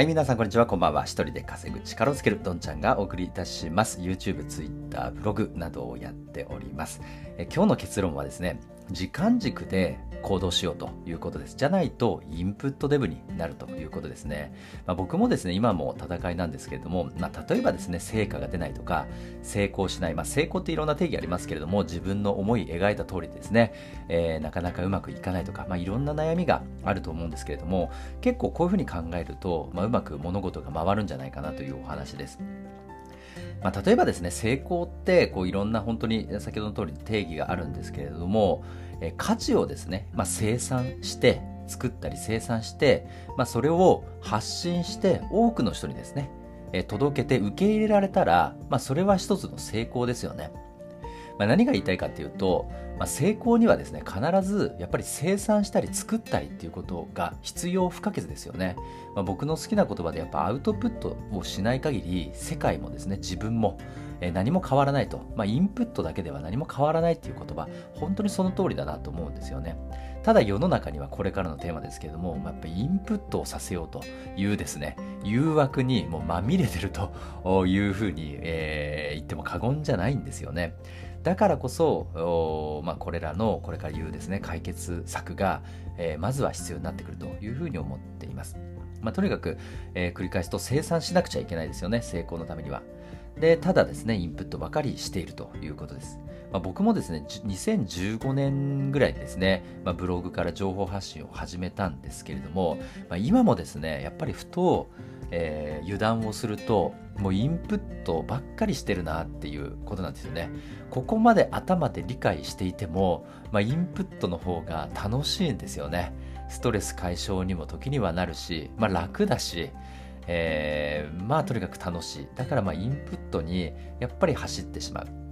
はい、皆さんこんにちは。こんばんは。一人で稼ぐ力をつけるどんちゃんがお送りいたします。YouTube、Twitter、ブログなどをやっております。え今日の結論はですね、時間軸で行動しようということです。じゃないとインプットデブになるということですね。まあ、僕もですね、今も戦いなんですけれども、まあ、例えばですね、成果が出ないとか、成功しない、まあ、成功っていろんな定義ありますけれども、自分の思い描いた通りですね、えー、なかなかうまくいかないとか、まあ、いろんな悩みがあると思うんですけれども、結構こういうふうに考えると、まあ、うまく物事が回るんじゃないかなというお話です。まあ、例えばですね、成功ってこういろんな本当に先ほどの通り定義があるんですけれども、え価値をですね、まあ、生産して作ったり生産して、まあ、それを発信して多くの人にですね、え届けて受け入れられたら、まあ、それは一つの成功ですよね。まあ、何が言いたいかっていうと、まあ、成功にはですね必ずやっぱり生産したり作ったりっていうことが必要不可欠ですよね、まあ、僕の好きな言葉でやっぱアウトプットをしない限り世界もですね自分も何も変わらないと、まあ、インプットだけでは何も変わらないっていう言葉本当にその通りだなと思うんですよね。ただ世の中にはこれからのテーマですけれども、まあ、やっぱりインプットをさせようというですね誘惑にもうまみれてるというふうに、えー、言っても過言じゃないんですよね。だからこそ、まあ、これらのこれから言うですね解決策が、えー、まずは必要になってくるというふうに思っています。まあ、とにかく、えー、繰り返すと生産しなくちゃいけないですよね成功のためには。でただですねインプットばかりしているということです。まあ、僕もですね2015年ぐらいですね、まあ、ブログから情報発信を始めたんですけれども、まあ、今もですねやっぱりふとえー、油断をするともうインプットばっかりしてるなっていうことなんですよね。ここまで頭で理解していても、まあ、インプットの方が楽しいんですよね。ストレス解消にも時にはなるし、まあ、楽だし、えー、まあとにかく楽しい。だからまあインプットにやっぱり走ってしまう。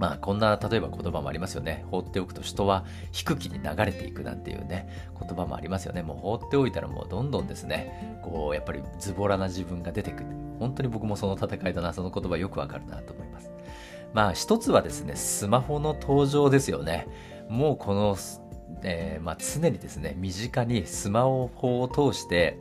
まあこんな例えば言葉もありますよね。放っておくと人は低気に流れていくなんていうね、言葉もありますよね。もう放っておいたらもうどんどんですね、こうやっぱりズボラな自分が出てくる。本当に僕もその戦いだな、その言葉よくわかるなと思います。まあ一つはですね、スマホの登場ですよね。もうこのえー、まあ、常にですね身近にスマホを通して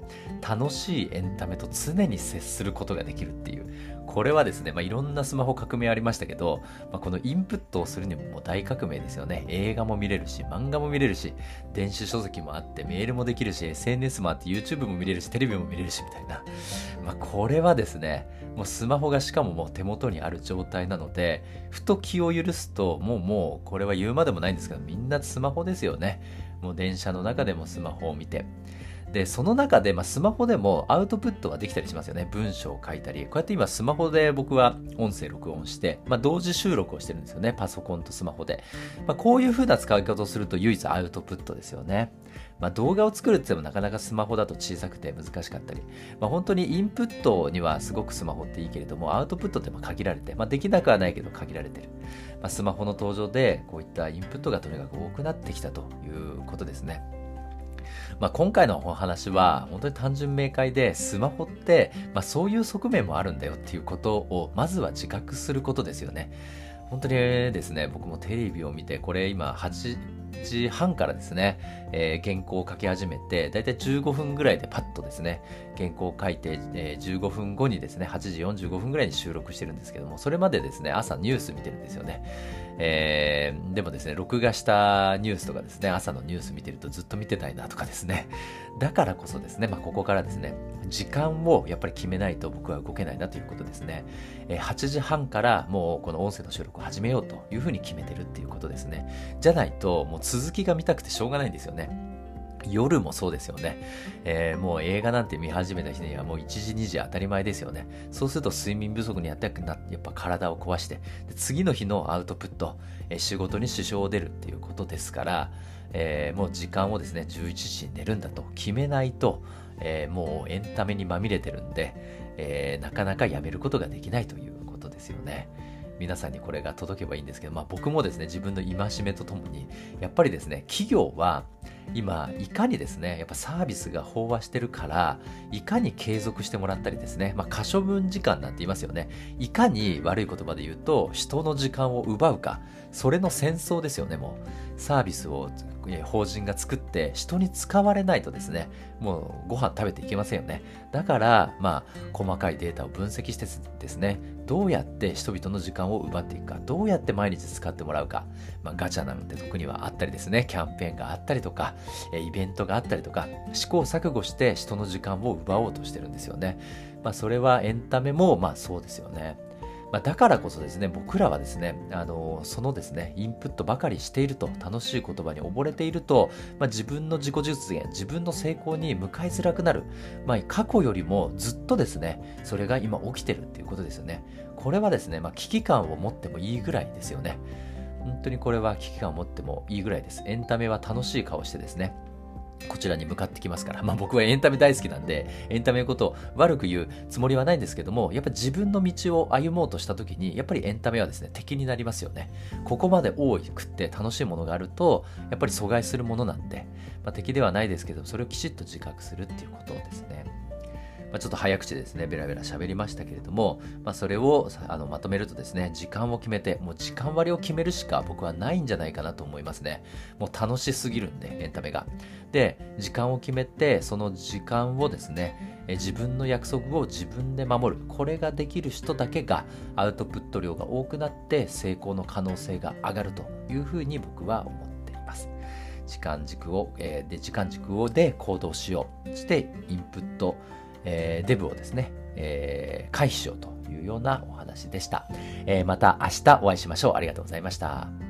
楽しいエンタメと常に接することができるっていうこれはですね、まあ、いろんなスマホ革命ありましたけど、まあ、このインプットをするにも大革命ですよね。映画も見れるし、漫画も見れるし、電子書籍もあって、メールもできるし、SNS もあって、YouTube も見れるし、テレビも見れるし、みたいな。まあ、これはですね、もうスマホがしかももう手元にある状態なので、ふと気を許すと、もうもう、これは言うまでもないんですけど、みんなスマホですよね。もう電車の中でもスマホを見て。で、その中で、まあ、スマホでもアウトプットはできたりしますよね。文章を書いたり。こうやって今スマホで僕は音声録音して、まあ、同時収録をしてるんですよね。パソコンとスマホで。まあ、こういう風な使い方をすると唯一アウトプットですよね。まあ、動画を作るって言ってもなかなかスマホだと小さくて難しかったり、まあ、本当にインプットにはすごくスマホっていいけれども、アウトプットって限られて、まあ、できなくはないけど限られてる。まあ、スマホの登場でこういったインプットがとにかく多くなってきたということですね。まあ、今回のお話は本当に単純明快でスマホって、まあ、そういう側面もあるんだよっていうことをまずは自覚することですよね。本当にですね、僕もテレビを見て、これ今8時半からですね、えー、原稿を書き始めて、だいたい15分ぐらいでパッとですね、原稿を書いて、えー、15分後にですね、8時45分ぐらいに収録してるんですけども、それまでですね、朝ニュース見てるんですよね。えー、でもですね、録画したニュースとかですね、朝のニュース見てるとずっと見てたいなとかですね。だからこそですね、まあ、ここからですね、時間をやっぱり決めないと僕は動けないなということですね。えー、8時半からもうこの音声の収録を始めようというふうに決めてるっていうことですね。じゃないと、もう続きが見たくてしょうがないんですよね。夜もそうですよね。えー、もう映画なんて見始めた日にはもう1時2時当たり前ですよね。そうすると睡眠不足にやってなやっぱ体を壊して、次の日のアウトプット、えー、仕事に支障を出るっていうことですから、えー、もう時間をですね、11時に寝るんだと決めないと、え、もうエンタメにまみれてるんで、え、なかなかやめることができないということですよね。皆さんにこれが届けばいいんですけど、まあ僕もですね、自分の戒めとともに、やっぱりですね、企業は今、いかにですね、やっぱサービスが飽和してるから、いかに継続してもらったりですね、まあ可処分時間なんて言いますよね。いかに悪い言葉で言うと、人の時間を奪うか、それの戦争ですよね、もう。サービスを法人が作って人に使われないとですね、もうご飯食べていけませんよね。だから、まあ、細かいデータを分析してですね、どうやって人々の時間を奪っていくか、どうやって毎日使ってもらうか、まあ、ガチャなんて特にはあったりですね、キャンペーンがあったりとか、イベントがあったりとか、試行錯誤して人の時間を奪おうとしてるんですよね。まあ、それはエンタメも、まあそうですよね。まあ、だからこそですね、僕らはですね、あのそのですね、インプットばかりしていると、楽しい言葉に溺れていると、まあ、自分の自己実現、自分の成功に向かいづらくなる。まあ、過去よりもずっとですね、それが今起きてるっていうことですよね。これはですね、まあ、危機感を持ってもいいぐらいですよね。本当にこれは危機感を持ってもいいぐらいです。エンタメは楽しい顔してですね、こちらに向かってきますから。まあ僕はエンタメ大好きなんで、エンタメのことを悪く言うつもりはないんですけども、やっぱ自分の道を歩もうとした時に、やっぱりエンタメはですね、敵になりますよね。ここまで多くって楽しいものがあると、やっぱり阻害するものなんで、まあ、敵ではないですけど、それをきちっと自覚するっていうことですね。まあ、ちょっと早口ですね、ベラベラ喋りましたけれども、まあ、それをあのまとめるとですね、時間を決めて、もう時間割を決めるしか僕はないんじゃないかなと思いますね。もう楽しすぎるんで、エンタメが。で、時間を決めて、その時間をですね、自分の約束を自分で守る。これができる人だけがアウトプット量が多くなって成功の可能性が上がるというふうに僕は思っています。時間軸を、えー、で時間軸をで行動しよう。して、インプット、えー、デブをですね、えー、回避しようというようなお話でした。えー、また明日お会いしましょう。ありがとうございました。